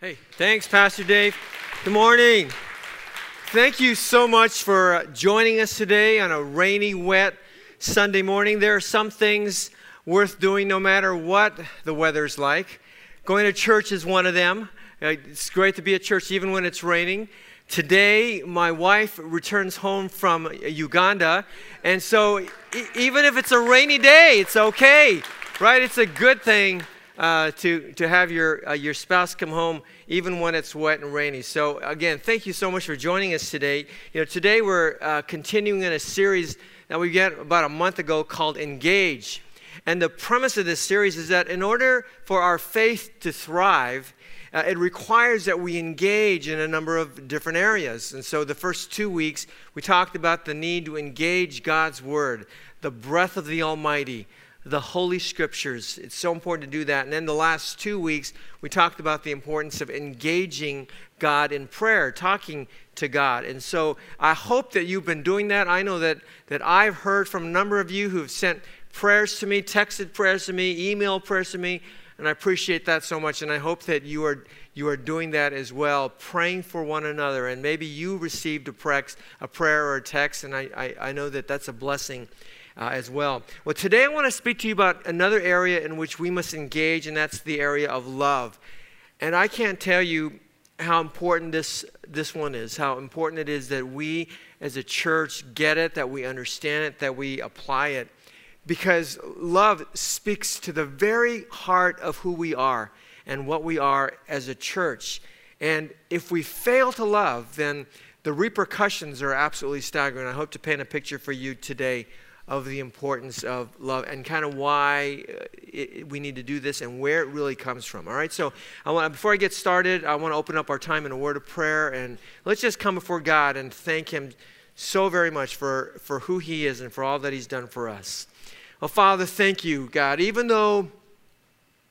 Hey, thanks, Pastor Dave. Good morning. Thank you so much for joining us today on a rainy, wet Sunday morning. There are some things worth doing no matter what the weather's like. Going to church is one of them. Uh, it's great to be at church even when it's raining. Today, my wife returns home from Uganda, and so e- even if it's a rainy day, it's okay, right? It's a good thing uh, to, to have your, uh, your spouse come home even when it's wet and rainy. So, again, thank you so much for joining us today. You know, today we're uh, continuing in a series that we began about a month ago called Engage. And the premise of this series is that in order for our faith to thrive, uh, it requires that we engage in a number of different areas. And so the first two weeks, we talked about the need to engage God's Word, the breath of the Almighty, the Holy Scriptures. It's so important to do that. And then the last two weeks, we talked about the importance of engaging God in prayer, talking to God. And so I hope that you've been doing that. I know that, that I've heard from a number of you who have sent prayers to me, texted prayers to me, emailed prayers to me, and I appreciate that so much. And I hope that you are you are doing that as well, praying for one another. And maybe you received a, a prayer or a text, and I, I, I know that that's a blessing uh, as well. Well, today I want to speak to you about another area in which we must engage, and that's the area of love. And I can't tell you how important this, this one is, how important it is that we as a church get it, that we understand it, that we apply it. Because love speaks to the very heart of who we are and what we are as a church. And if we fail to love, then the repercussions are absolutely staggering. I hope to paint a picture for you today of the importance of love and kind of why uh, it, we need to do this and where it really comes from. All right, so I want, before I get started, I want to open up our time in a word of prayer and let's just come before God and thank Him so very much for, for who He is and for all that He's done for us. Well, Father, thank you, God. Even though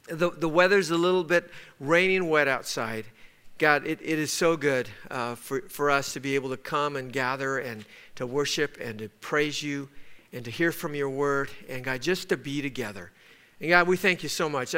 the, the weather's a little bit rainy and wet outside, God, it, it is so good uh, for, for us to be able to come and gather and to worship and to praise you and to hear from your word, and God, just to be together. And God, we thank you so much.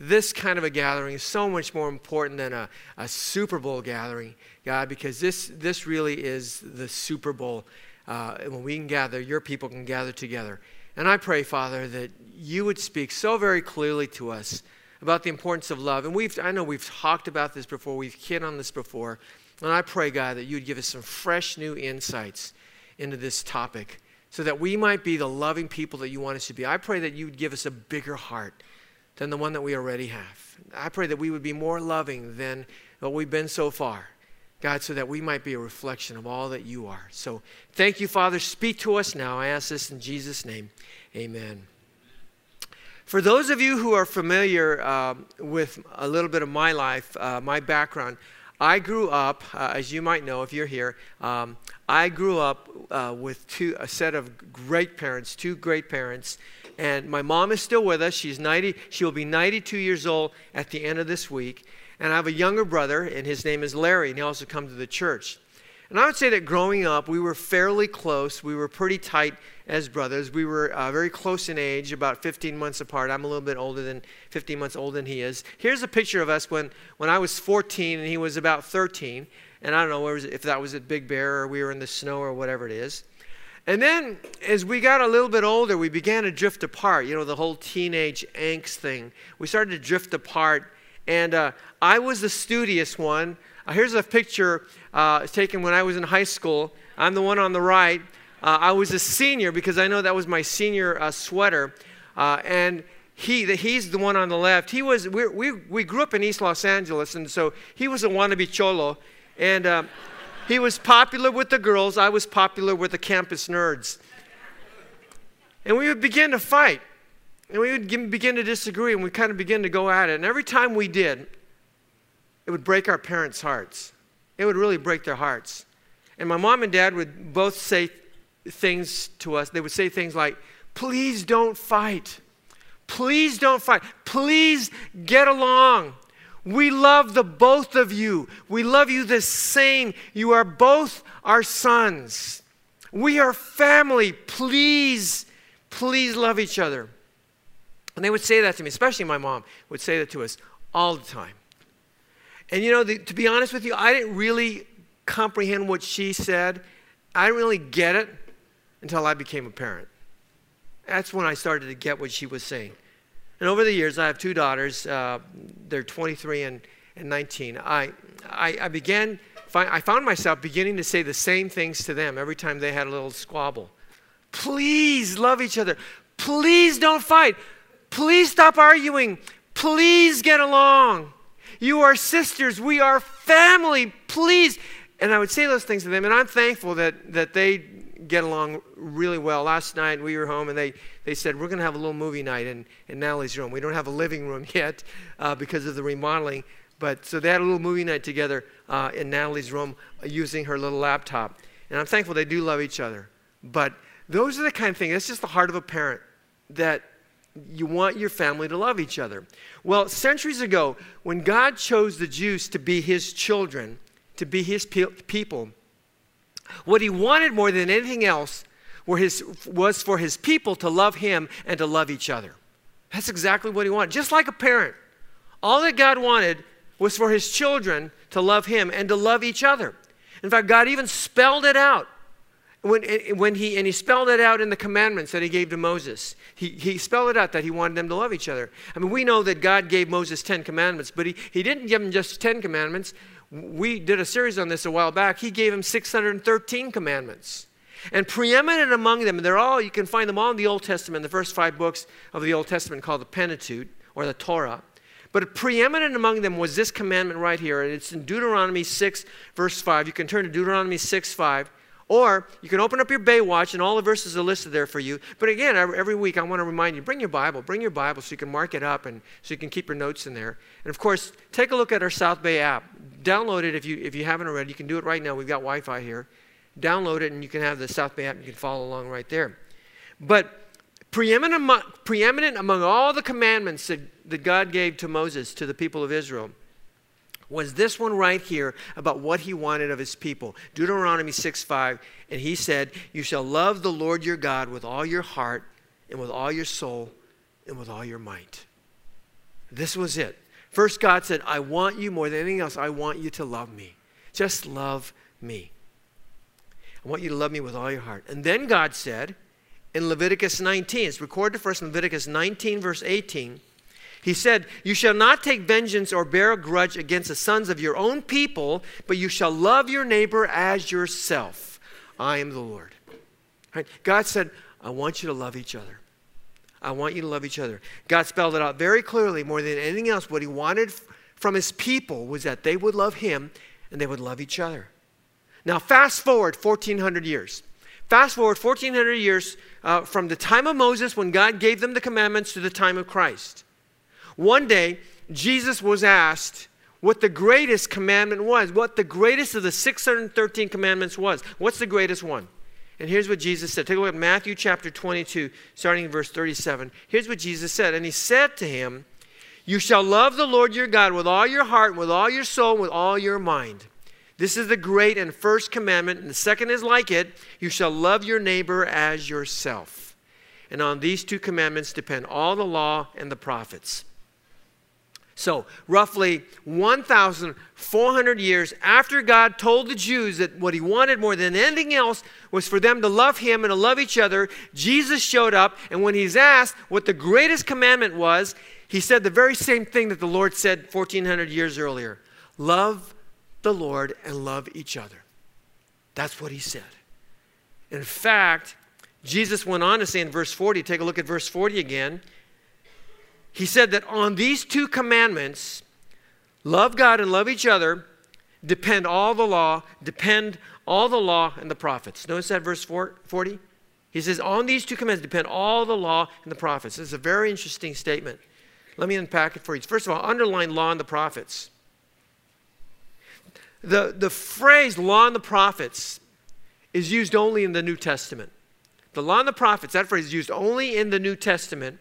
This kind of a gathering is so much more important than a, a Super Bowl gathering, God, because this, this really is the Super Bowl. Uh, when we can gather, your people can gather together. And I pray, Father, that you would speak so very clearly to us about the importance of love. And we've, I know we've talked about this before, we've hit on this before. And I pray, God, that you would give us some fresh new insights into this topic so that we might be the loving people that you want us to be. I pray that you would give us a bigger heart than the one that we already have. I pray that we would be more loving than what we've been so far. God, so that we might be a reflection of all that you are. So thank you, Father. Speak to us now. I ask this in Jesus' name. Amen. For those of you who are familiar uh, with a little bit of my life, uh, my background, I grew up, uh, as you might know if you're here, um, I grew up uh, with two, a set of great parents, two great parents. And my mom is still with us. She's 90, she will be 92 years old at the end of this week. And I have a younger brother, and his name is Larry, and he also comes to the church. And I would say that growing up, we were fairly close. We were pretty tight as brothers. We were uh, very close in age, about 15 months apart. I'm a little bit older than 15 months older than he is. Here's a picture of us when, when I was 14 and he was about 13. And I don't know if that was at Big Bear or we were in the snow or whatever it is. And then as we got a little bit older, we began to drift apart. You know, the whole teenage angst thing. We started to drift apart. And uh, I was the studious one. Uh, here's a picture uh, taken when I was in high school. I'm the one on the right. Uh, I was a senior because I know that was my senior uh, sweater. Uh, and he, the, he's the one on the left. He was, we, we, we grew up in East Los Angeles, and so he was a wannabe cholo. And uh, he was popular with the girls. I was popular with the campus nerds. And we would begin to fight. And we would begin to disagree, and we kind of begin to go at it. And every time we did, it would break our parents' hearts. It would really break their hearts. And my mom and dad would both say things to us. They would say things like, Please don't fight. Please don't fight. Please get along. We love the both of you. We love you the same. You are both our sons. We are family. Please, please love each other. And they would say that to me, especially my mom would say that to us all the time. And you know, the, to be honest with you, I didn't really comprehend what she said. I didn't really get it until I became a parent. That's when I started to get what she was saying. And over the years, I have two daughters. Uh, they're 23 and, and 19. I, I, I began, I found myself beginning to say the same things to them every time they had a little squabble. Please love each other. Please don't fight. Please stop arguing. Please get along. You are sisters. We are family. Please. And I would say those things to them, and I'm thankful that, that they get along really well. Last night we were home, and they, they said, We're going to have a little movie night in, in Natalie's room. We don't have a living room yet uh, because of the remodeling. But so they had a little movie night together uh, in Natalie's room uh, using her little laptop. And I'm thankful they do love each other. But those are the kind of things, that's just the heart of a parent that you want your family to love each other. Well, centuries ago, when God chose the Jews to be his children, to be his pe- people, what he wanted more than anything else his, was for his people to love him and to love each other. That's exactly what he wanted. Just like a parent, all that God wanted was for his children to love him and to love each other. In fact, God even spelled it out when, when he, and he spelled it out in the commandments that he gave to Moses. He, he spelled it out that he wanted them to love each other. I mean, we know that God gave Moses 10 commandments, but he, he didn't give him just 10 commandments. We did a series on this a while back. He gave him 613 commandments. And preeminent among them, and they're all, you can find them all in the Old Testament, the first five books of the Old Testament called the Pentateuch or the Torah. But preeminent among them was this commandment right here, and it's in Deuteronomy 6, verse 5. You can turn to Deuteronomy 6, 5. Or you can open up your Baywatch, and all the verses are listed there for you. But again, every week I want to remind you bring your Bible, bring your Bible so you can mark it up and so you can keep your notes in there. And of course, take a look at our South Bay app. Download it if you, if you haven't already. You can do it right now. We've got Wi Fi here. Download it, and you can have the South Bay app, you can follow along right there. But preeminent among, preeminent among all the commandments that, that God gave to Moses, to the people of Israel, was this one right here about what he wanted of his people. Deuteronomy 6 5. And he said, You shall love the Lord your God with all your heart, and with all your soul, and with all your might. This was it. First, God said, I want you more than anything else. I want you to love me. Just love me. I want you to love me with all your heart. And then God said in Leviticus 19, it's recorded for us in Leviticus 19, verse 18. He said, You shall not take vengeance or bear a grudge against the sons of your own people, but you shall love your neighbor as yourself. I am the Lord. Right? God said, I want you to love each other. I want you to love each other. God spelled it out very clearly, more than anything else. What He wanted from His people was that they would love Him and they would love each other. Now, fast forward 1,400 years. Fast forward 1,400 years uh, from the time of Moses, when God gave them the commandments, to the time of Christ. One day, Jesus was asked what the greatest commandment was, what the greatest of the 613 commandments was. What's the greatest one? And here's what Jesus said. Take a look at Matthew chapter 22, starting in verse 37. Here's what Jesus said. And he said to him, You shall love the Lord your God with all your heart, with all your soul, with all your mind. This is the great and first commandment, and the second is like it you shall love your neighbor as yourself. And on these two commandments depend all the law and the prophets. So, roughly 1,400 years after God told the Jews that what he wanted more than anything else was for them to love him and to love each other, Jesus showed up, and when he's asked what the greatest commandment was, he said the very same thing that the Lord said 1,400 years earlier love the Lord and love each other. That's what he said. In fact, Jesus went on to say in verse 40, take a look at verse 40 again he said that on these two commandments, love God and love each other, depend all the law, depend all the law and the prophets. Notice that verse 40? He says, on these two commandments depend all the law and the prophets. This is a very interesting statement. Let me unpack it for you. First of all, underline law and the prophets. The, the phrase law and the prophets is used only in the New Testament. The law and the prophets, that phrase is used only in the New Testament.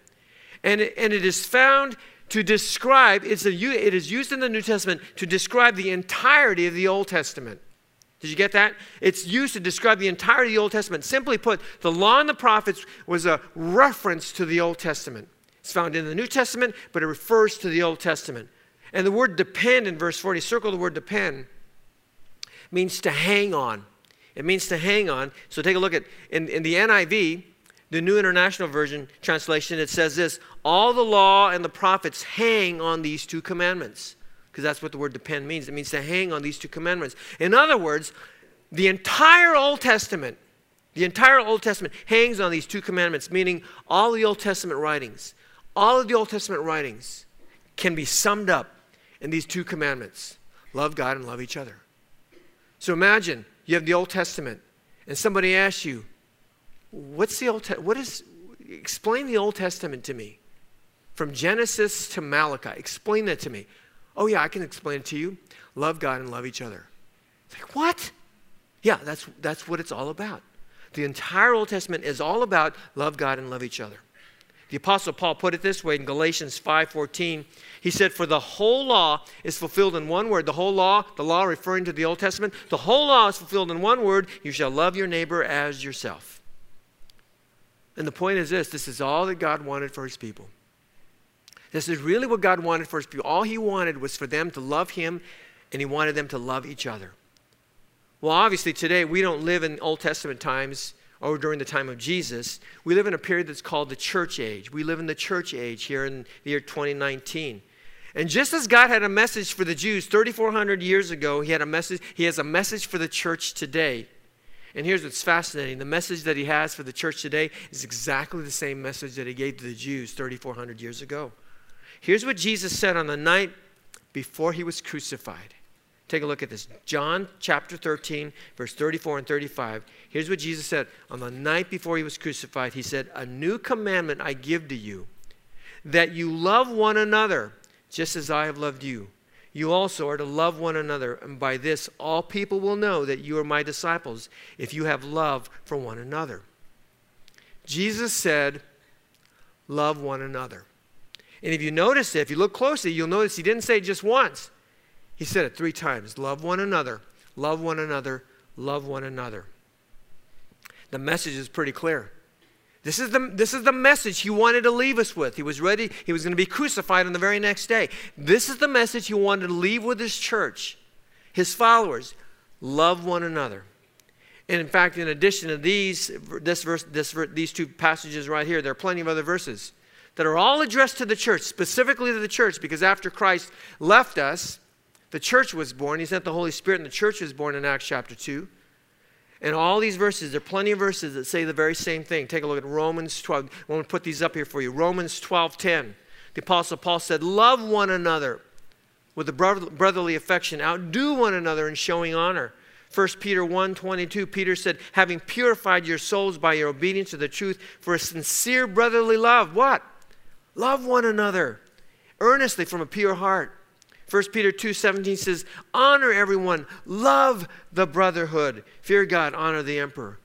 And it, and it is found to describe, it's a, it is used in the New Testament to describe the entirety of the Old Testament. Did you get that? It's used to describe the entirety of the Old Testament. Simply put, the law and the prophets was a reference to the Old Testament. It's found in the New Testament, but it refers to the Old Testament. And the word depend in verse 40, circle the word depend, means to hang on. It means to hang on. So take a look at in, in the NIV, the New International Version translation, it says this All the law and the prophets hang on these two commandments. Because that's what the word depend means. It means to hang on these two commandments. In other words, the entire Old Testament, the entire Old Testament hangs on these two commandments, meaning all the Old Testament writings, all of the Old Testament writings can be summed up in these two commandments love God and love each other. So imagine you have the Old Testament, and somebody asks you, What's the Old Testament? What is, explain the Old Testament to me. From Genesis to Malachi. Explain that to me. Oh, yeah, I can explain it to you. Love God and love each other. It's like, what? Yeah, that's, that's what it's all about. The entire Old Testament is all about love God and love each other. The apostle Paul put it this way in Galatians 5:14. He said for the whole law is fulfilled in one word. The whole law, the law referring to the Old Testament, the whole law is fulfilled in one word, you shall love your neighbor as yourself. And the point is this, this is all that God wanted for his people. This is really what God wanted for his people. All he wanted was for them to love him and he wanted them to love each other. Well, obviously today we don't live in Old Testament times or during the time of Jesus, we live in a period that's called the church age. We live in the church age here in the year 2019. And just as God had a message for the Jews 3,400 years ago, he, had a message, he has a message for the church today. And here's what's fascinating the message that he has for the church today is exactly the same message that he gave to the Jews 3,400 years ago. Here's what Jesus said on the night before he was crucified. Take a look at this. John chapter 13, verse 34 and 35. Here's what Jesus said. On the night before he was crucified, he said, A new commandment I give to you, that you love one another just as I have loved you. You also are to love one another, and by this all people will know that you are my disciples, if you have love for one another. Jesus said, Love one another. And if you notice it, if you look closely, you'll notice he didn't say it just once. He said it three times love one another, love one another, love one another. The message is pretty clear. This is, the, this is the message he wanted to leave us with. He was ready, he was going to be crucified on the very next day. This is the message he wanted to leave with his church, his followers. Love one another. And in fact, in addition to these, this verse, this, these two passages right here, there are plenty of other verses that are all addressed to the church, specifically to the church, because after Christ left us, the church was born. He sent the Holy Spirit, and the church was born in Acts chapter 2. And all these verses, there are plenty of verses that say the very same thing. Take a look at Romans 12. I want to put these up here for you. Romans 12 10. The Apostle Paul said, Love one another with a brotherly affection, outdo one another in showing honor. 1 Peter 1 22, Peter said, Having purified your souls by your obedience to the truth for a sincere brotherly love. What? Love one another earnestly from a pure heart 1 Peter 2:17 says, "Honor everyone, love the brotherhood, fear God, honor the emperor."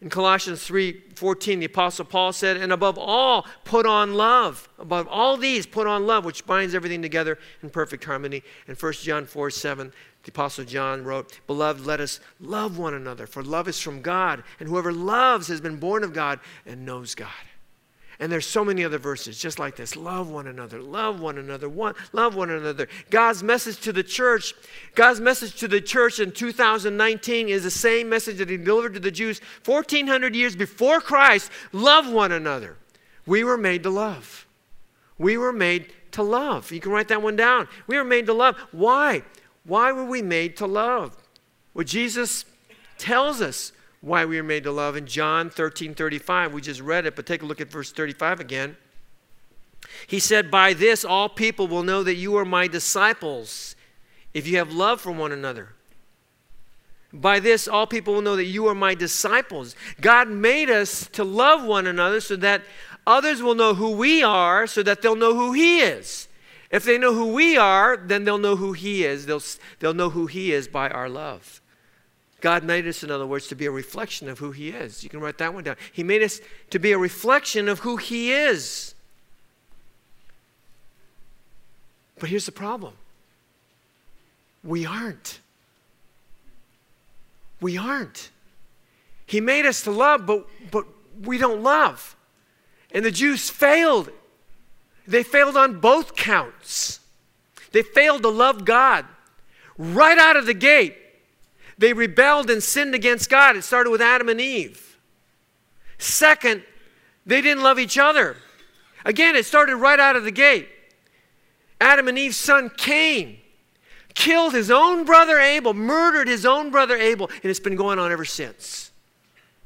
In Colossians 3:14, the apostle Paul said, "And above all, put on love. Above all these, put on love, which binds everything together in perfect harmony." In 1 John 4 7, the apostle John wrote, "Beloved, let us love one another, for love is from God, and whoever loves has been born of God and knows God." And there's so many other verses just like this. Love one another, love one another, one, love one another. God's message to the church, God's message to the church in 2019 is the same message that he delivered to the Jews 1400 years before Christ. Love one another. We were made to love. We were made to love. You can write that one down. We were made to love. Why? Why were we made to love? Well, Jesus tells us why we are made to love in John 13 35. We just read it, but take a look at verse 35 again. He said, By this all people will know that you are my disciples if you have love for one another. By this, all people will know that you are my disciples. God made us to love one another so that others will know who we are, so that they'll know who He is. If they know who we are, then they'll know who He is. They'll, they'll know who He is by our love. God made us, in other words, to be a reflection of who He is. You can write that one down. He made us to be a reflection of who He is. But here's the problem we aren't. We aren't. He made us to love, but, but we don't love. And the Jews failed. They failed on both counts. They failed to love God right out of the gate. They rebelled and sinned against God. It started with Adam and Eve. Second, they didn't love each other. Again, it started right out of the gate. Adam and Eve's son Cain killed his own brother Abel, murdered his own brother Abel, and it's been going on ever since.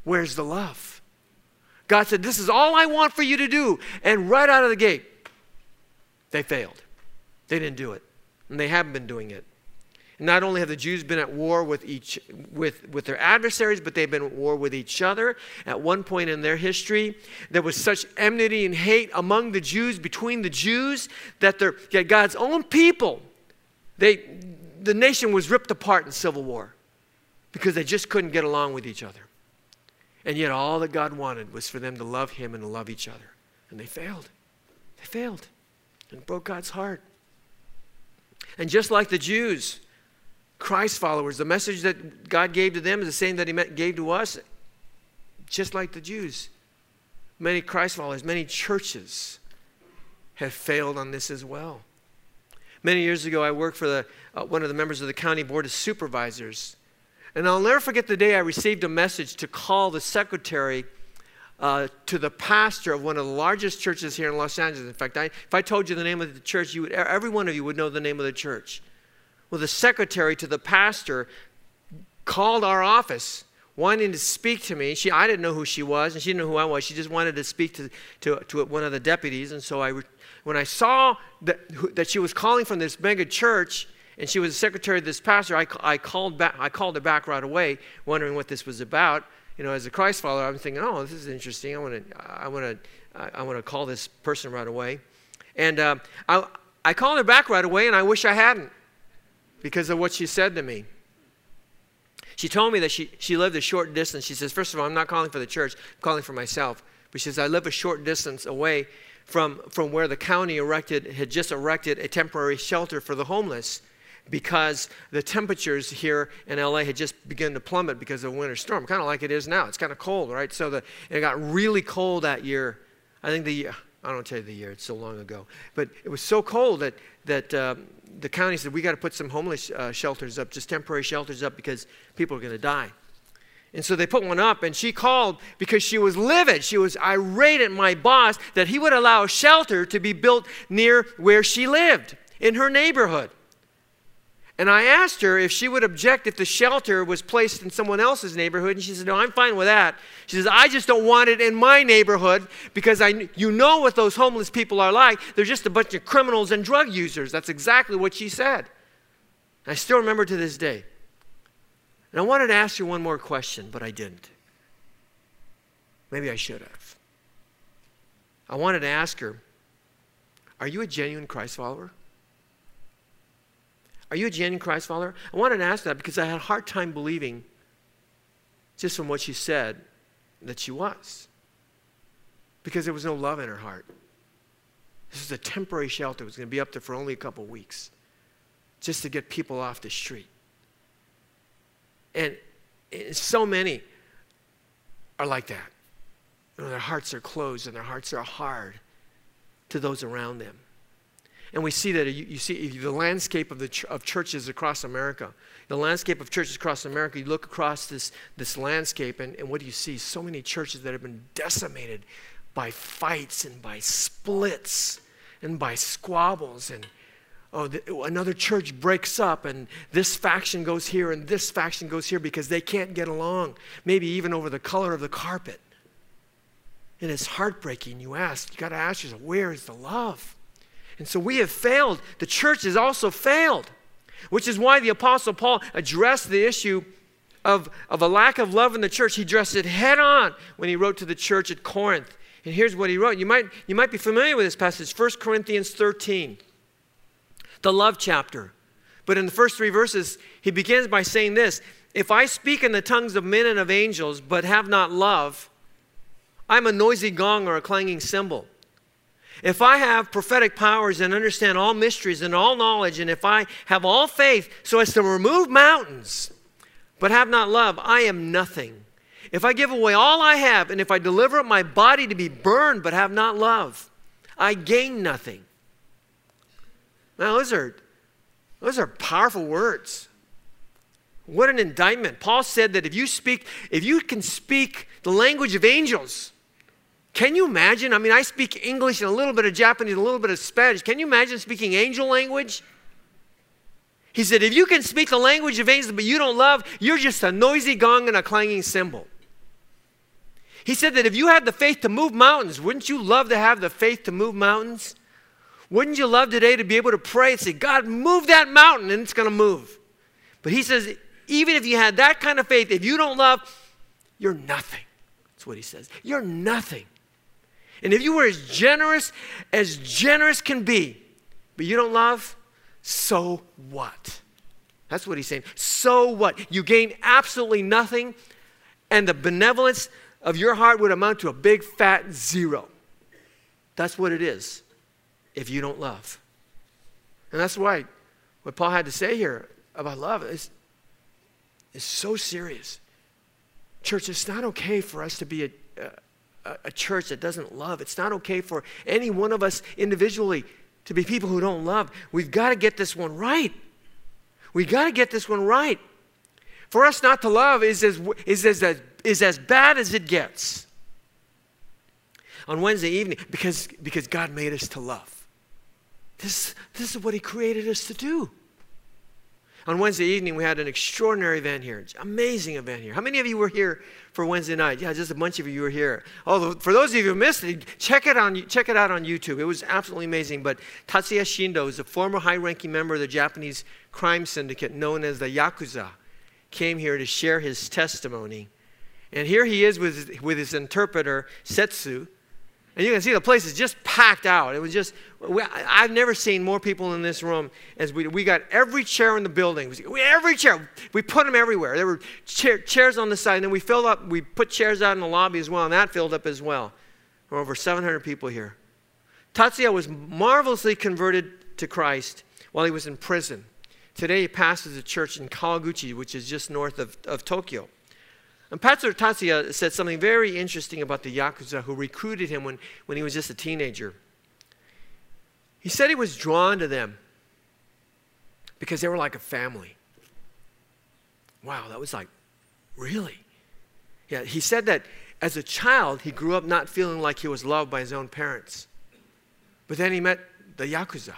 Where's the love? God said, This is all I want for you to do. And right out of the gate, they failed. They didn't do it. And they haven't been doing it. Not only have the Jews been at war with, each, with, with their adversaries, but they've been at war with each other. At one point in their history, there was such enmity and hate among the Jews, between the Jews, that, that God's own people, they, the nation was ripped apart in civil war because they just couldn't get along with each other. And yet, all that God wanted was for them to love Him and to love each other. And they failed. They failed. And broke God's heart. And just like the Jews, Christ followers, the message that God gave to them is the same that He gave to us, just like the Jews. Many Christ followers, many churches have failed on this as well. Many years ago, I worked for the, uh, one of the members of the county board of supervisors. And I'll never forget the day I received a message to call the secretary uh, to the pastor of one of the largest churches here in Los Angeles. In fact, I, if I told you the name of the church, you would, every one of you would know the name of the church. Well, the secretary to the pastor called our office wanting to speak to me. She, I didn't know who she was, and she didn't know who I was. She just wanted to speak to, to, to one of the deputies. And so I, when I saw that, that she was calling from this mega church, and she was the secretary of this pastor, I, I, called back, I called her back right away, wondering what this was about. You know, as a Christ follower, I'm thinking, oh, this is interesting. I want to, I want to, I want to call this person right away. And uh, I, I called her back right away, and I wish I hadn't because of what she said to me. She told me that she, she lived a short distance. She says, First of all, I'm not calling for the church, I'm calling for myself. But she says, I live a short distance away from, from where the county erected, had just erected a temporary shelter for the homeless because the temperatures here in LA had just begun to plummet because of a winter storm, kind of like it is now. It's kind of cold, right? So the, it got really cold that year. I think the I don't tell you the year, it's so long ago. But it was so cold that, that um, the county said, we got to put some homeless uh, shelters up, just temporary shelters up because people are going to die. And so they put one up, and she called because she was livid. She was irate at my boss that he would allow a shelter to be built near where she lived in her neighborhood. And I asked her if she would object if the shelter was placed in someone else's neighborhood. And she said, No, I'm fine with that. She says, I just don't want it in my neighborhood because I, you know what those homeless people are like. They're just a bunch of criminals and drug users. That's exactly what she said. I still remember to this day. And I wanted to ask her one more question, but I didn't. Maybe I should have. I wanted to ask her Are you a genuine Christ follower? Are you a genuine Christ follower? I wanted to ask that because I had a hard time believing, just from what she said, that she was. Because there was no love in her heart. This was a temporary shelter. It was going to be up there for only a couple weeks, just to get people off the street. And, and so many are like that. You know, their hearts are closed and their hearts are hard to those around them. And we see that you, you see the landscape of, the ch- of churches across America. The landscape of churches across America, you look across this, this landscape, and, and what do you see? So many churches that have been decimated by fights and by splits and by squabbles. And oh, the, another church breaks up, and this faction goes here and this faction goes here because they can't get along, maybe even over the color of the carpet. And it's heartbreaking. You ask, you got to ask yourself, where is the love? And so we have failed. The church has also failed, which is why the Apostle Paul addressed the issue of, of a lack of love in the church. He addressed it head on when he wrote to the church at Corinth. And here's what he wrote. You might, you might be familiar with this passage, 1 Corinthians 13, the love chapter. But in the first three verses, he begins by saying this If I speak in the tongues of men and of angels, but have not love, I'm a noisy gong or a clanging cymbal. If I have prophetic powers and understand all mysteries and all knowledge, and if I have all faith so as to remove mountains, but have not love, I am nothing. If I give away all I have, and if I deliver up my body to be burned, but have not love, I gain nothing. Now, those are Those are powerful words. What an indictment. Paul said that if you speak, if you can speak the language of angels, can you imagine? I mean, I speak English and a little bit of Japanese, a little bit of Spanish. Can you imagine speaking angel language? He said, if you can speak the language of angels, but you don't love, you're just a noisy gong and a clanging cymbal. He said that if you had the faith to move mountains, wouldn't you love to have the faith to move mountains? Wouldn't you love today to be able to pray and say, God, move that mountain, and it's going to move? But he says, even if you had that kind of faith, if you don't love, you're nothing. That's what he says. You're nothing. And if you were as generous as generous can be, but you don't love, so what? That's what he's saying. So what? You gain absolutely nothing, and the benevolence of your heart would amount to a big fat zero. That's what it is if you don't love. And that's why what Paul had to say here about love is, is so serious. Church, it's not okay for us to be a, a, a church that doesn't love. It's not okay for any one of us individually to be people who don't love. We've got to get this one right. We've got to get this one right. For us not to love is as, is as, is as bad as it gets on Wednesday evening because, because God made us to love. This, this is what He created us to do. On Wednesday evening, we had an extraordinary event here, amazing event here. How many of you were here for Wednesday night? Yeah, just a bunch of you were here. Oh, for those of you who missed it, check it, on, check it out on YouTube. It was absolutely amazing. But Tatsuya Shindo is a former high-ranking member of the Japanese crime syndicate known as the Yakuza, came here to share his testimony. And here he is with, with his interpreter, Setsu, and you can see the place is just packed out. It was just, we, I've never seen more people in this room as we, we got every chair in the building. Every chair. We put them everywhere. There were chair, chairs on the side, and then we filled up, we put chairs out in the lobby as well, and that filled up as well. There were over 700 people here. Tatsuya was marvelously converted to Christ while he was in prison. Today he pastors a church in Kawaguchi, which is just north of, of Tokyo. And Pastor Tatsuya said something very interesting about the Yakuza who recruited him when, when he was just a teenager. He said he was drawn to them because they were like a family. Wow, that was like, really? Yeah, he said that as a child, he grew up not feeling like he was loved by his own parents. But then he met the Yakuza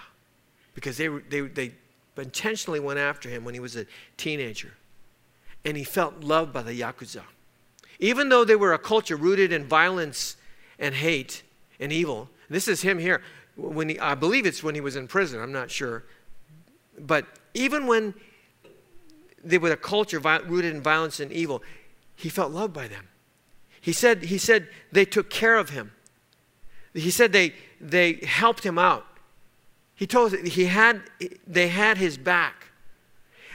because they, they, they intentionally went after him when he was a teenager and he felt loved by the Yakuza. Even though they were a culture rooted in violence and hate and evil, this is him here. When he, I believe it's when he was in prison, I'm not sure. But even when they were a culture rooted in violence and evil, he felt loved by them. He said, he said they took care of him. He said they, they helped him out. He told he had, they had his back.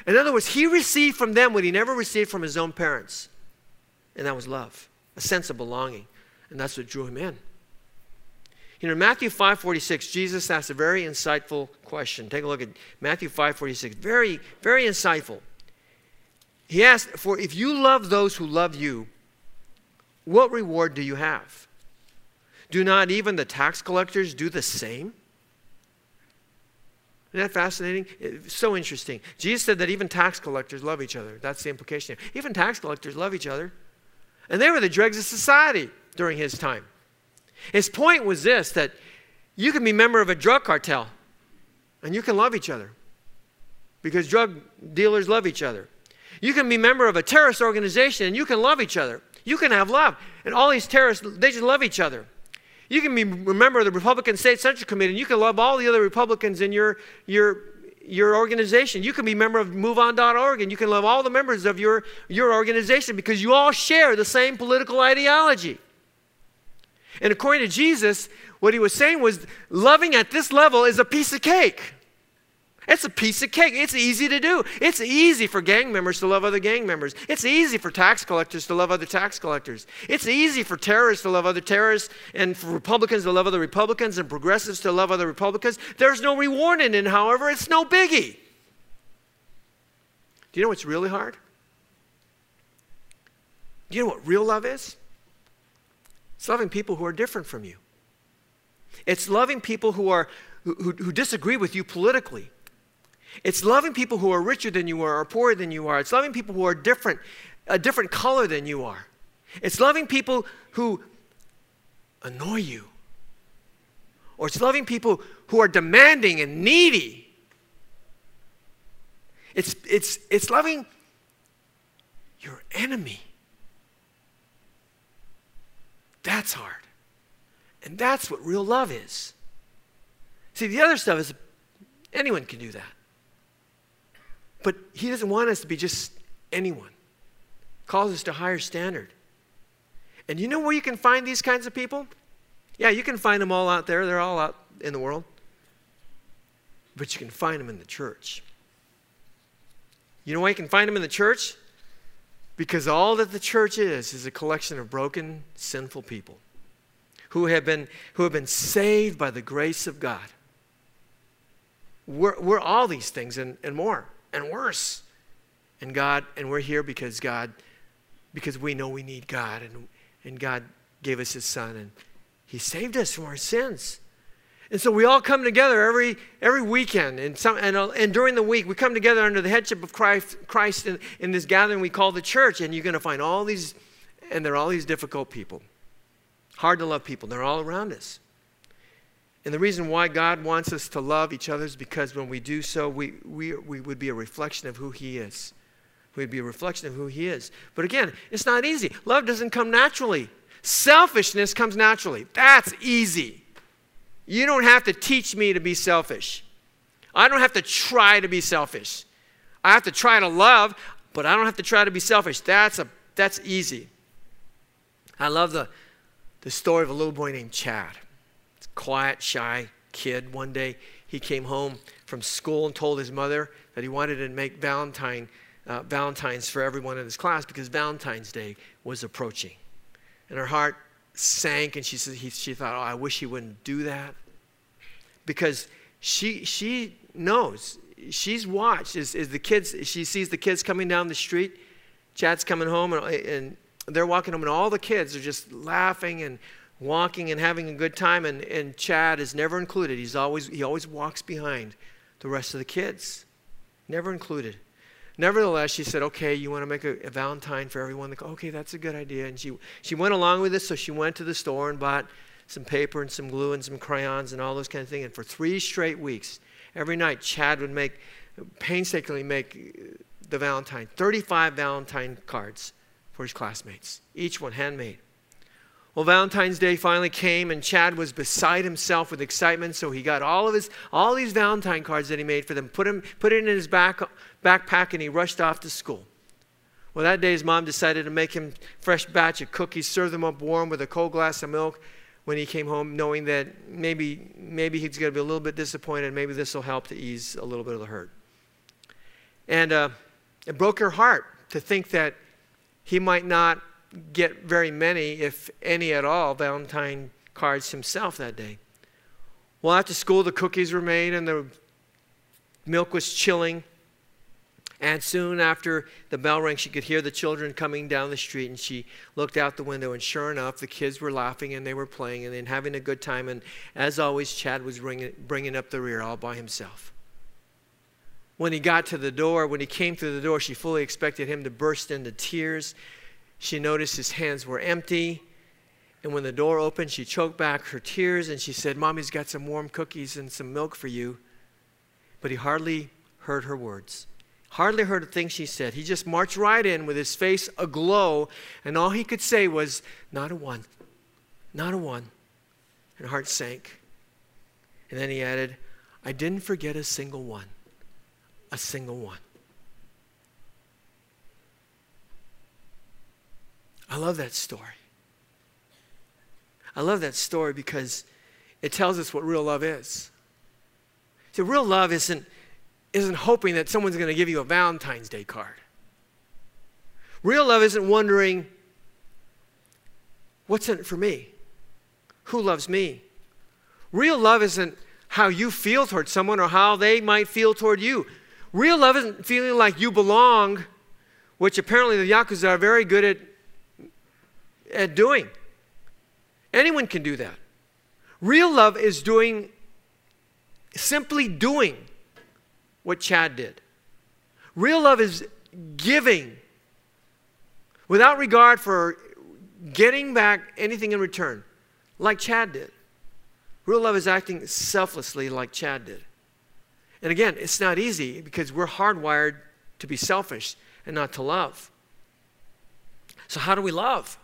In other words, he received from them what he never received from his own parents. And that was love, a sense of belonging. And that's what drew him in. You know, in Matthew 5:46, Jesus asked a very insightful question. Take a look at Matthew 5:46. Very, very insightful. He asked, "For if you love those who love you, what reward do you have? Do not even the tax collectors do the same?" Isn't that fascinating? It's so interesting. Jesus said that even tax collectors love each other. That's the implication. here. Even tax collectors love each other. And they were the dregs of society during his time. His point was this that you can be a member of a drug cartel and you can love each other because drug dealers love each other. You can be a member of a terrorist organization and you can love each other. You can have love. And all these terrorists, they just love each other. You can be a member of the Republican State Central Committee, and you can love all the other Republicans in your, your, your organization. You can be a member of MoveOn.org, and you can love all the members of your, your organization because you all share the same political ideology. And according to Jesus, what he was saying was loving at this level is a piece of cake. It's a piece of cake. It's easy to do. It's easy for gang members to love other gang members. It's easy for tax collectors to love other tax collectors. It's easy for terrorists to love other terrorists and for Republicans to love other Republicans and progressives to love other Republicans. There's no reward in it, however, it's no biggie. Do you know what's really hard? Do you know what real love is? It's loving people who are different from you. It's loving people who, are, who, who disagree with you politically It's loving people who are richer than you are or poorer than you are. It's loving people who are different, a different color than you are. It's loving people who annoy you. Or it's loving people who are demanding and needy. It's, it's, it's loving your enemy. That's hard. And that's what real love is. See, the other stuff is anyone can do that. But he doesn't want us to be just anyone. He calls us to higher standard. And you know where you can find these kinds of people? Yeah, you can find them all out there. They're all out in the world. But you can find them in the church. You know why you can find them in the church? Because all that the church is is a collection of broken, sinful people who have been, who have been saved by the grace of God. We're, we're all these things and, and more and worse. And God, and we're here because God, because we know we need God, and, and God gave us His Son, and He saved us from our sins. And so we all come together every, every weekend, and, some, and, and during the week, we come together under the headship of Christ, Christ in, in this gathering we call the church, and you're going to find all these, and they're all these difficult people. Hard to love people, they're all around us. And the reason why God wants us to love each other is because when we do so, we, we, we would be a reflection of who He is. We'd be a reflection of who He is. But again, it's not easy. Love doesn't come naturally, selfishness comes naturally. That's easy. You don't have to teach me to be selfish. I don't have to try to be selfish. I have to try to love, but I don't have to try to be selfish. That's, a, that's easy. I love the, the story of a little boy named Chad quiet, shy kid. One day he came home from school and told his mother that he wanted to make Valentine, uh, Valentine's for everyone in his class because Valentine's Day was approaching. And her heart sank and she, said, he, she thought, oh, I wish he wouldn't do that. Because she, she knows, she's watched as, as the kids, she sees the kids coming down the street. Chad's coming home and, and they're walking home and all the kids are just laughing and walking and having a good time, and, and Chad is never included. He's always, he always walks behind the rest of the kids. Never included. Nevertheless, she said, okay, you want to make a, a Valentine for everyone? Okay, that's a good idea. And she, she went along with this, so she went to the store and bought some paper and some glue and some crayons and all those kind of things. And for three straight weeks, every night, Chad would make, painstakingly make uh, the Valentine, 35 Valentine cards for his classmates, each one handmade. Well, Valentine's Day finally came, and Chad was beside himself with excitement. So he got all of his all these Valentine cards that he made for them, put him put it in his back backpack, and he rushed off to school. Well, that day his mom decided to make him fresh batch of cookies, serve them up warm with a cold glass of milk when he came home, knowing that maybe maybe he's going to be a little bit disappointed. Maybe this will help to ease a little bit of the hurt. And uh, it broke her heart to think that he might not get very many, if any at all, Valentine cards himself that day. Well, after school, the cookies were made and the milk was chilling. And soon after the bell rang, she could hear the children coming down the street, and she looked out the window, and sure enough, the kids were laughing and they were playing and, having a good time. And as always, Chad was bringing, bringing up the rear all by himself. When he got to the door, when he came through the door, she fully expected him to burst into tears. She noticed his hands were empty. And when the door opened, she choked back her tears and she said, Mommy's got some warm cookies and some milk for you. But he hardly heard her words, hardly heard a thing she said. He just marched right in with his face aglow, and all he could say was, Not a one, not a one. And her heart sank. And then he added, I didn't forget a single one, a single one. I love that story. I love that story because it tells us what real love is. See, real love isn't, isn't hoping that someone's going to give you a Valentine's Day card. Real love isn't wondering, what's in it for me? Who loves me? Real love isn't how you feel toward someone or how they might feel toward you. Real love isn't feeling like you belong, which apparently the Yakuza are very good at at doing. Anyone can do that. Real love is doing, simply doing what Chad did. Real love is giving without regard for getting back anything in return, like Chad did. Real love is acting selflessly, like Chad did. And again, it's not easy because we're hardwired to be selfish and not to love. So, how do we love?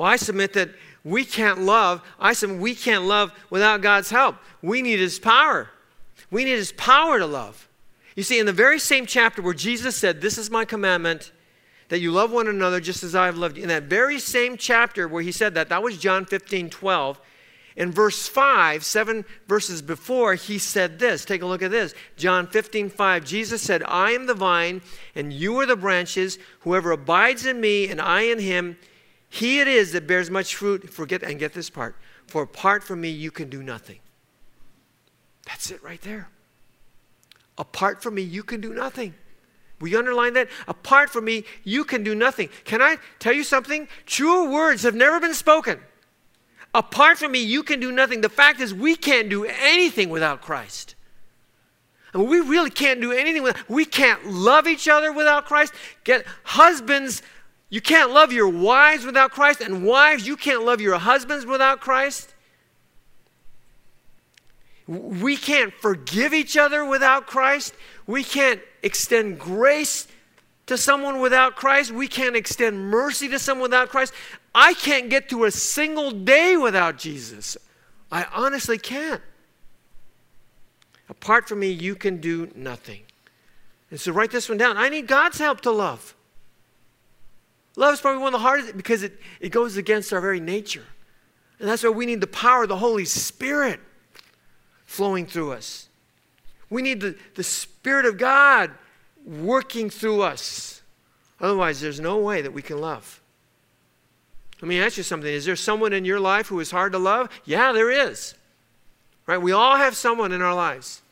Well, I submit that we can't love. I submit we can't love without God's help. We need His power. We need His power to love. You see, in the very same chapter where Jesus said, This is my commandment, that you love one another just as I have loved you, in that very same chapter where He said that, that was John 15 12. In verse 5, seven verses before, he said this. Take a look at this. John 15, 5. Jesus said, I am the vine, and you are the branches. Whoever abides in me, and I in him, he it is that bears much fruit. Forget and get this part. For apart from me, you can do nothing. That's it right there. Apart from me, you can do nothing. Will you underline that? Apart from me, you can do nothing. Can I tell you something? True words have never been spoken. Apart from me, you can do nothing. The fact is, we can't do anything without Christ. I mean, we really can't do anything without, we can't love each other without Christ. Get husbands, you can't love your wives without Christ, and wives, you can't love your husbands without Christ. We can't forgive each other without Christ. We can't extend grace to someone without Christ. We can't extend mercy to someone without Christ. I can't get through a single day without Jesus. I honestly can't. Apart from me, you can do nothing. And so write this one down. I need God's help to love. Love is probably one of the hardest because it, it goes against our very nature. And that's why we need the power of the Holy Spirit flowing through us. We need the, the Spirit of God working through us. Otherwise, there's no way that we can love. Let me ask you something. Is there someone in your life who is hard to love? Yeah, there is. Right? We all have someone in our lives.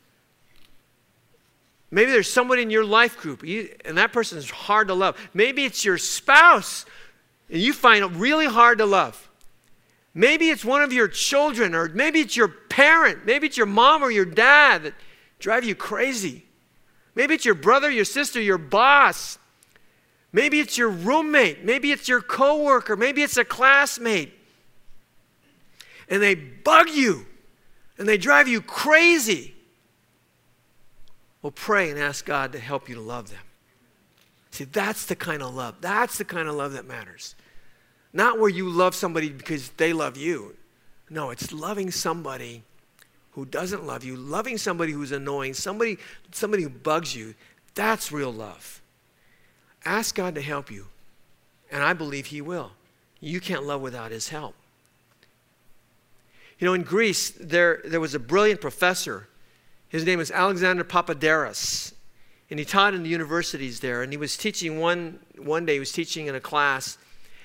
Maybe there's someone in your life group, and that person is hard to love. Maybe it's your spouse, and you find it really hard to love. Maybe it's one of your children, or maybe it's your parent, maybe it's your mom or your dad that drive you crazy. Maybe it's your brother, your sister, your boss. Maybe it's your roommate. Maybe it's your coworker. Maybe it's a classmate. And they bug you and they drive you crazy. Well, pray and ask God to help you to love them. See, that's the kind of love. That's the kind of love that matters. Not where you love somebody because they love you. No, it's loving somebody who doesn't love you, loving somebody who's annoying, somebody, somebody who bugs you. That's real love. Ask God to help you, and I believe He will. You can't love without His help. You know, in Greece, there, there was a brilliant professor. His name was Alexander Papadakis, and he taught in the universities there. And he was teaching one, one day, he was teaching in a class.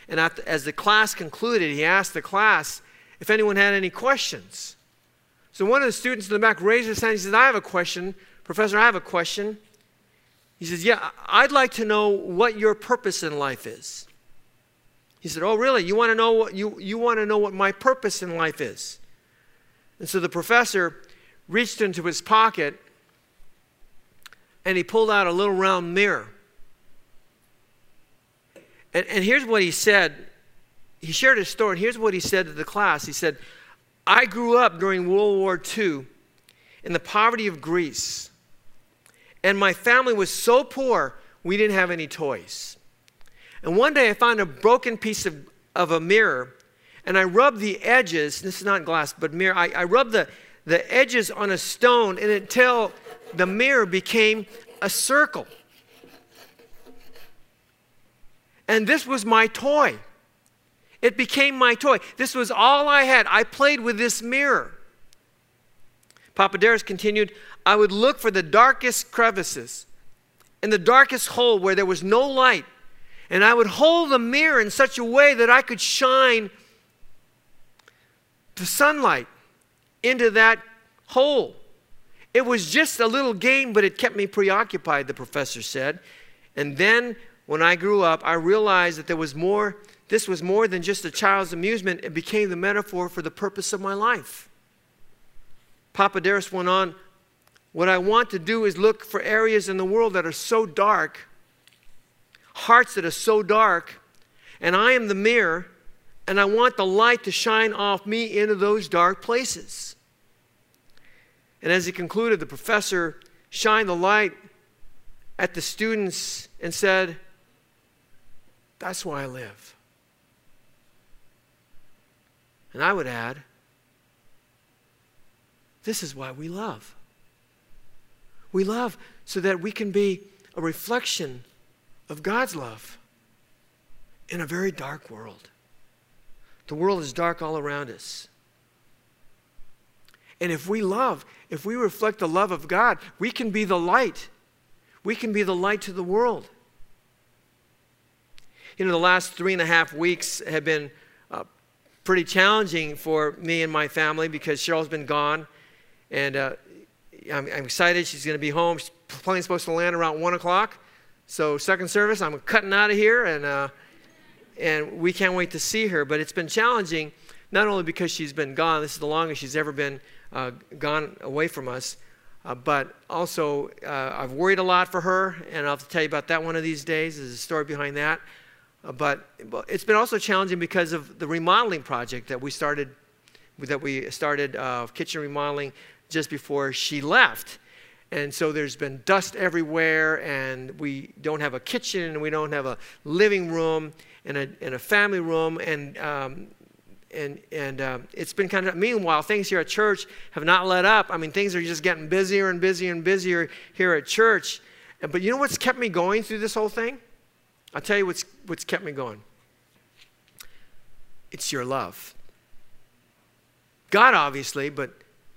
And the, as the class concluded, he asked the class if anyone had any questions. So one of the students in the back raised his hand. He said, I have a question. Professor, I have a question. He says, Yeah, I'd like to know what your purpose in life is. He said, Oh, really? You want to know what you, you want to know what my purpose in life is? And so the professor reached into his pocket and he pulled out a little round mirror. And, and here's what he said. He shared his story, and here's what he said to the class. He said, I grew up during World War II in the poverty of Greece. And my family was so poor, we didn't have any toys. And one day I found a broken piece of, of a mirror, and I rubbed the edges. This is not glass, but mirror. I, I rubbed the, the edges on a stone and until the mirror became a circle. And this was my toy. It became my toy. This was all I had. I played with this mirror. Papadakis continued, I would look for the darkest crevices in the darkest hole where there was no light. And I would hold the mirror in such a way that I could shine the sunlight into that hole. It was just a little game, but it kept me preoccupied, the professor said. And then when I grew up, I realized that there was more this was more than just a child's amusement, it became the metaphor for the purpose of my life. Papadakis went on, what I want to do is look for areas in the world that are so dark, hearts that are so dark, and I am the mirror, and I want the light to shine off me into those dark places. And as he concluded, the professor shined the light at the students and said, That's why I live. And I would add, This is why we love. We love so that we can be a reflection of God's love in a very dark world. The world is dark all around us. And if we love, if we reflect the love of God, we can be the light we can be the light to the world. You know, the last three and a half weeks have been uh, pretty challenging for me and my family because Cheryl's been gone. And uh, I'm, I'm, excited. She's going to be home. She's plane's supposed to land around 1 o'clock. So, second service, I'm cutting out of here. And, uh, and we can't wait to see her. But it's been challenging, not only because she's been gone, this is the longest she's ever been uh, gone away from us, uh, but also, uh, I've worried a lot for her, and I'll have to tell you about that one of these days. There's a story behind that. Uh, but, it's been also challenging because of the remodeling project that we started, that we started uh, kitchen remodeling just before she left. And so there's been dust everywhere, and we don't have a kitchen, and we don't have a living room and a, and a family room, and um, and, and uh, it's been kind of, meanwhile, things here at church have not let up. I mean, things are just getting busier and busier and busier here at church. But you know what's kept me going through this whole thing? I'll tell you what's, what's kept me going. It's your love. God, obviously, but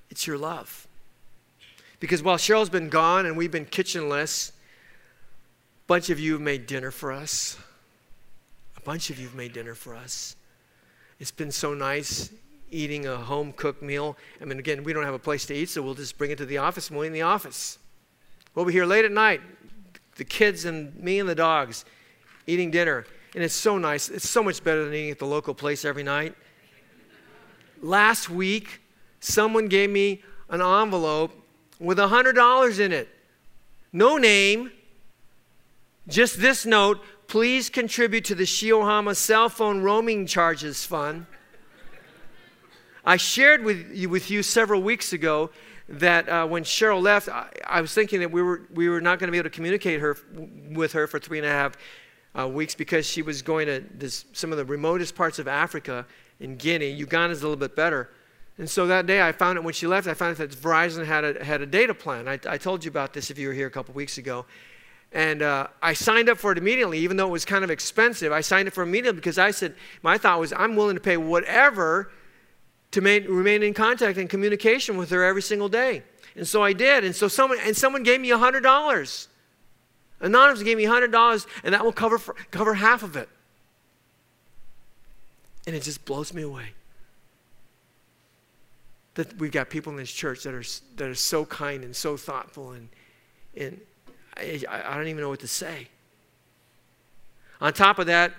it's your love. Because while Cheryl's been gone and we've been kitchenless, a bunch of you have made dinner for us. A bunch of you have made dinner for us. It's been so nice eating a home cooked meal. I mean, again, we don't have a place to eat, so we'll just bring it to the office and we'll eat in the office. We'll be here late at night, the kids and me and the dogs eating dinner. And it's so nice. It's so much better than eating at the local place every night. Last week, someone gave me an envelope with $100 in it. No name, just this note please contribute to the Shiohama cell phone roaming charges fund. I shared with you, with you several weeks ago that uh, when Cheryl left, I, I, was thinking that we were, we were not going to be able to communicate her, with her for three and a half uh, weeks because she was going to this, some of the remotest parts of Africa in Guinea. Uganda's a little bit better. And so that day I found it when she left, I found out that Verizon had a, had a data plan. I, I told you about this if you were here a couple weeks ago. And uh, I signed up for it immediately, even though it was kind of expensive. I signed up for it immediately because I said, my thought was, I'm willing to pay whatever to remain in contact and communication with her every single day. And so I did. And so someone, and someone gave me $100. Anonymous gave me $100, and that will cover, for, cover half of it. And it just blows me away that we've got people in this church that are, that are so kind and so thoughtful and, and, I, I don't even know what to say. On top of that,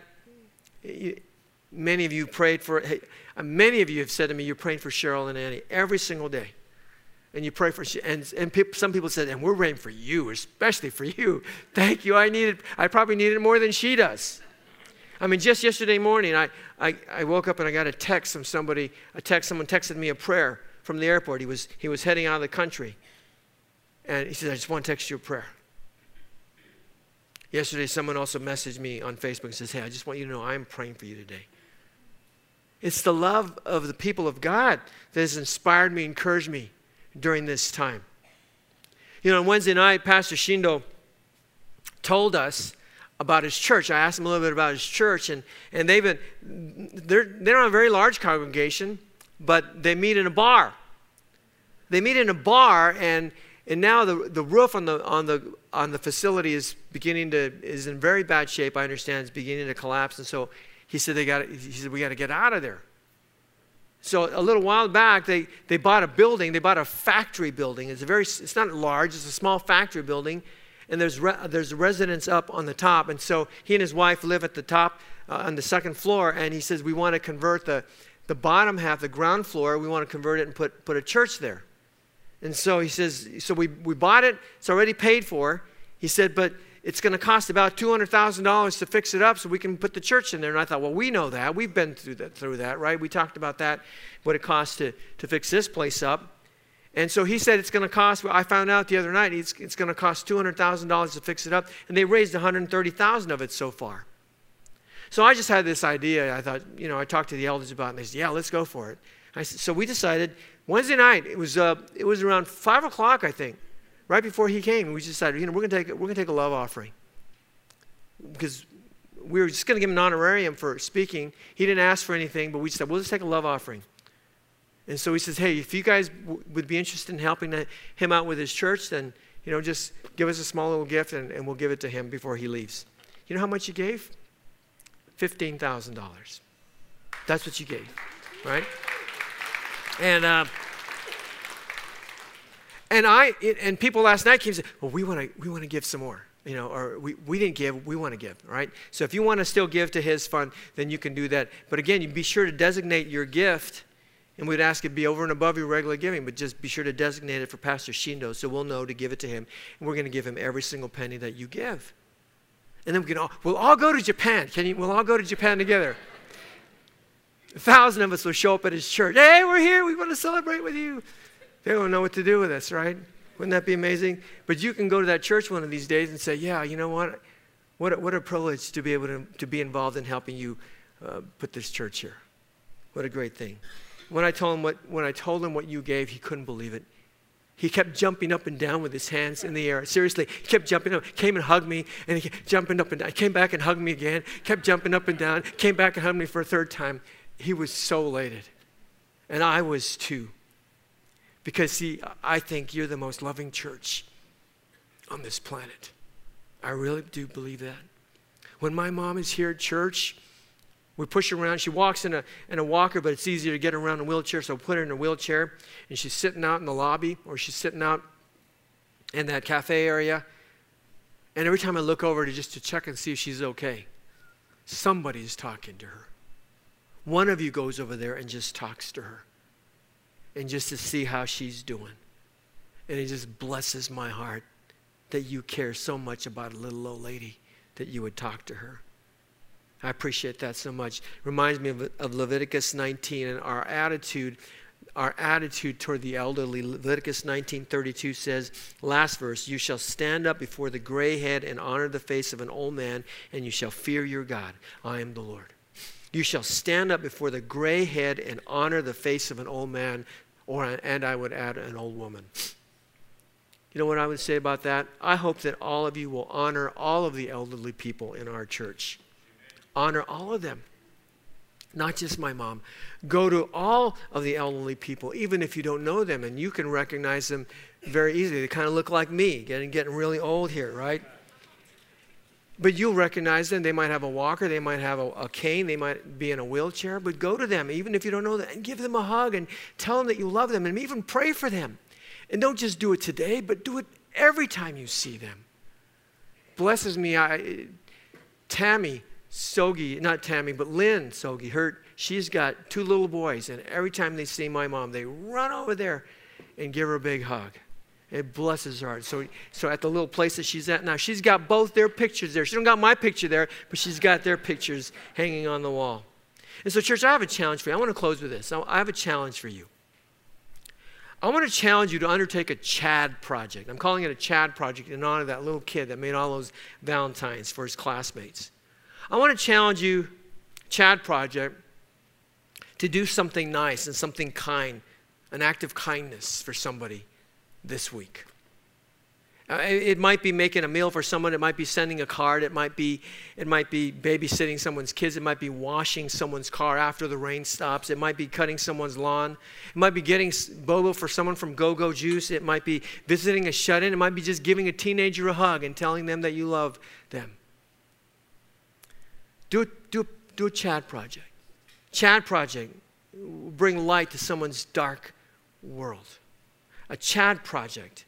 many of you prayed for, uh, many of you have said to me, you're praying for Cheryl and Annie every single day. And you pray for, and, and some people said, and we're praying for you, especially for you. Thank you. I needed, I probably need it more than she does. I mean, just yesterday morning, I, I, I woke up and I got a text from somebody, a text, someone texted me a prayer from the airport. He was, he was heading out of the country. And he said, I just want to text you a prayer. Yesterday, someone also messaged me on Facebook and says, Hey, I just want you to know I'm praying for you today. It's the love of the people of God that has inspired me, encouraged me during this time. You know, on Wednesday night, Pastor Shindo told us about his church. I asked him a little bit about his church, and, and they've been, they're, they're not a very large congregation, but they meet in a bar. They meet in a bar, and and now the, the roof on the, on, the, on the facility is beginning to, is in very bad shape, I understand, it's beginning to collapse. And so he said, they got he said, we got to get out of there. So a little while back, they, they bought a building. They bought a factory building. It's a very, it's not large. It's a small factory building, and there's re, there's residents up on the top. And so he and his wife live at the top uh, on the second floor. And he says we want to convert the the bottom half, the ground floor. We want to convert it and put put a church there. And so he says, so we, we bought it, it's already paid for. He said, but it's going to cost about $200,000 to fix it up so we can put the church in there. And I thought, well, we know that. We've been through that, through that right? We talked about that, what it costs to, to fix this place up. And so he said it's going to cost, I found out the other night, it's, it's going to cost $200,000 to fix it up. And they raised 130000 of it so far. So I just had this idea. I thought, you know, I talked to the elders about it, and they said, yeah, let's go for it. I said, so we decided Wednesday night, it was, uh, it was around 5 o'clock, I think, right before he came. We decided, you know, we're going to take, take a love offering. Because we were just going to give him an honorarium for speaking. He didn't ask for anything, but we said, we'll just take a love offering. And so he says, hey, if you guys w- would be interested in helping him out with his church, then, you know, just give us a small little gift and, and we'll give it to him before he leaves. You know how much he gave? $15,000. That's what you gave, right? And, uh, and I, and people last night came and said, well, we want to, we want to give some more you know, or we, we didn't give, we want to give, right? So if you want to still give to his fund, then you can do that. But again, you be sure to designate your gift, and we'd ask it be over and above your regular giving, but just be sure to designate it for Pastor Shindo so we'll know to give it to him. And we're going to give him every single penny that you give. And then we can all, we'll all go to Japan. Can you, we'll all go to Japan together. A thousand of us will show up at his church. Hey, we're here. We want to celebrate with you. They don't know what to do with us, right? Wouldn't that be amazing? But you can go to that church one of these days and say, yeah, you know what? What a, what a privilege to be able to, to be involved in helping you uh, put this church here. What a great thing. When I, told him what, when I told him what you gave, he couldn't believe it. He kept jumping up and down with his hands in the air. Seriously, he kept jumping up, came and hugged me, and he kept jumping up and down. Came back and hugged me again, kept jumping up and down, came back and hugged me for a third time. He was so elated. And I was too. Because, see, I think you're the most loving church on this planet. I really do believe that. When my mom is here at church, we push her around. She walks in a, in a walker, but it's easier to get her around in a wheelchair, so we put her in a wheelchair. And she's sitting out in the lobby, or she's sitting out in that cafe area. And every time I look over to just to check and see if she's okay, somebody's talking to her. One of you goes over there and just talks to her and just to see how she's doing. And it just blesses my heart that you care so much about a little old lady that you would talk to her. I appreciate that so much. Reminds me of, of Leviticus 19 and our attitude our attitude toward the elderly. Leviticus 19:32 says, last verse, you shall stand up before the gray head and honor the face of an old man, and you shall fear your God. I am the Lord. You shall stand up before the gray head and honor the face of an old man, or, and I would add an old woman. You know what I would say about that? I hope that all of you will honor all of the elderly people in our church. Honor all of them, not just my mom. Go to all of the elderly people, even if you don't know them, and you can recognize them very easily. They kind of look like me, getting, getting really old here, right? But you'll recognize them. They might have a walker, they might have a, a, cane, they might be in a wheelchair, but go to them, even if you don't know them, and give them a hug and tell them that you love them and even pray for them. And don't just do it today, but do it every time you see them. Blesses me, I, Tammy Sogi, not Tammy, but Lynn Sogi, her, she's got two little boys, and every time they see my mom, they run over there and give her a big hug. It blesses her. So, so at the little place that she's at now, she's got both their pictures there. She don't got my picture there, but she's got their pictures hanging on the wall. And so, church, I have a challenge for you. I want to close with this. I have a challenge for you. I want to challenge you to undertake a Chad project. I'm calling it a Chad project in honor of that little kid that made all those Valentines for his classmates. I want to challenge you, Chad project, to do something nice and something kind, an act of kindness for somebody this week. Uh, it might be making a meal for someone. It might be sending a card. It might be, it might be babysitting someone's kids. It might be washing someone's car after the rain stops. It might be cutting someone's lawn. It might be getting boba for someone from Go Go Juice. It might be visiting a shut in. It might be just giving a teenager a hug and telling them that you love them. Do, do, do a Chad project. Chad project will bring light to someone's dark world a Chad project.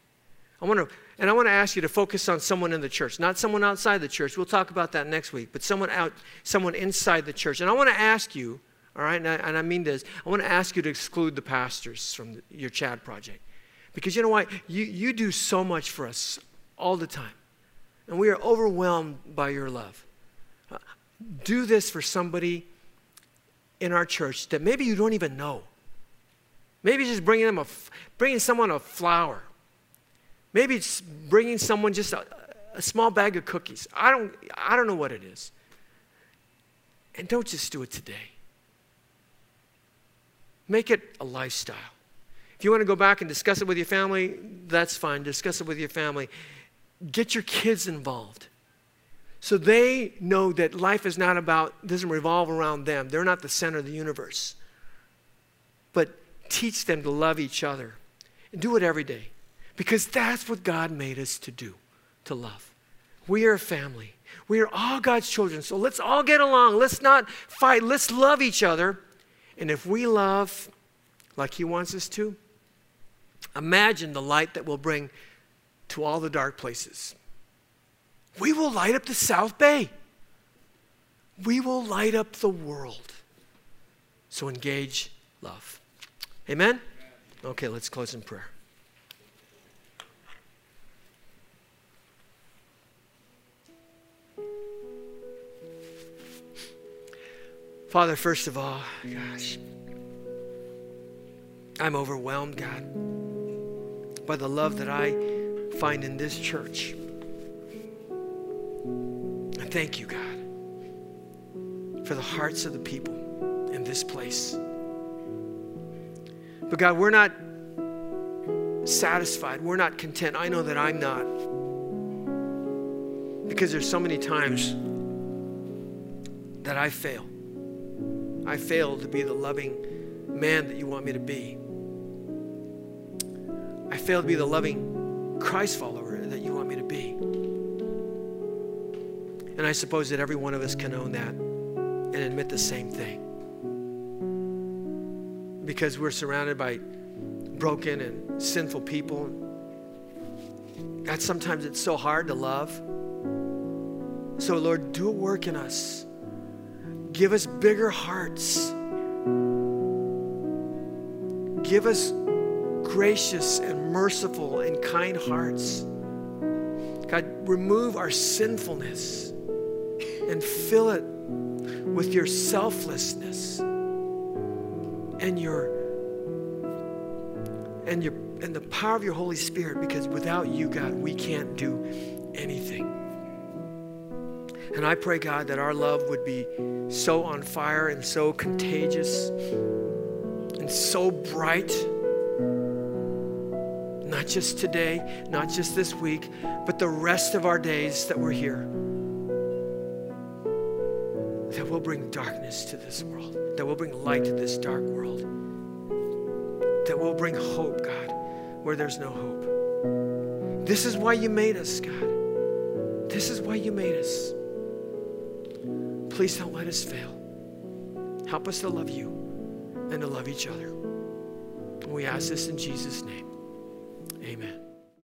I want to, and I want to ask you to focus on someone in the church, not someone outside the church. We'll talk about that next week, but someone out, someone inside the church. And I want to ask you, all right, and I, and I mean this, I want to ask you to exclude the pastors from the, your Chad project. Because you know what? You, you do so much for us all the time. And we are overwhelmed by your love. Do this for somebody in our church that maybe you don't even know. Maybe just bringing them a, bringing someone a flower. Maybe it's bringing someone just a, a small bag of cookies. I don't, I don't know what it is. And don't just do it today. Make it a lifestyle. If you want to go back and discuss it with your family, that's fine. Discuss it with your family. Get your kids involved. So they know that life is not about, doesn't revolve around them. They're not the center of the universe. But teach them to love each other and do it every day because that's what God made us to do, to love. We are a family. We are all God's children. So let's all get along. Let's not fight. Let's love each other. And if we love like He wants us to, imagine the light that we'll bring to all the dark places. We will light up the South Bay. We will light up the world. So engage love. Amen? Okay, let's close in prayer. Father, first of all, gosh, I'm overwhelmed, God, by the love that I find in this church. Thank you, God, for the hearts of the people in this place. But God, we're not satisfied. We're not content. I know that I'm not. Because there's so many times that I fail. I fail to be the loving man that you want me to be. I fail to be the loving Christ follower that you want me to be. And I suppose that every one of us can own that and admit the same thing. Because we're surrounded by broken and sinful people. God, sometimes it's so hard to love. So, Lord, do a work in us. Give us bigger hearts. Give us gracious and merciful and kind hearts. God, remove our sinfulness and fill it with your selflessness and your and your and the power of your Holy Spirit because without you, God, we can't do anything. And I pray, God, that our love would be so on fire and so contagious and so bright. Not just today, not just this week, but the rest of our days that we're here. Will bring darkness to this world, that will bring light to this dark world, that will bring hope, God, where there's no hope. This is why you made us, God. This is why you made us. Please don't let us fail. Help us to love you and to love each other. We ask this in Jesus' name. Amen.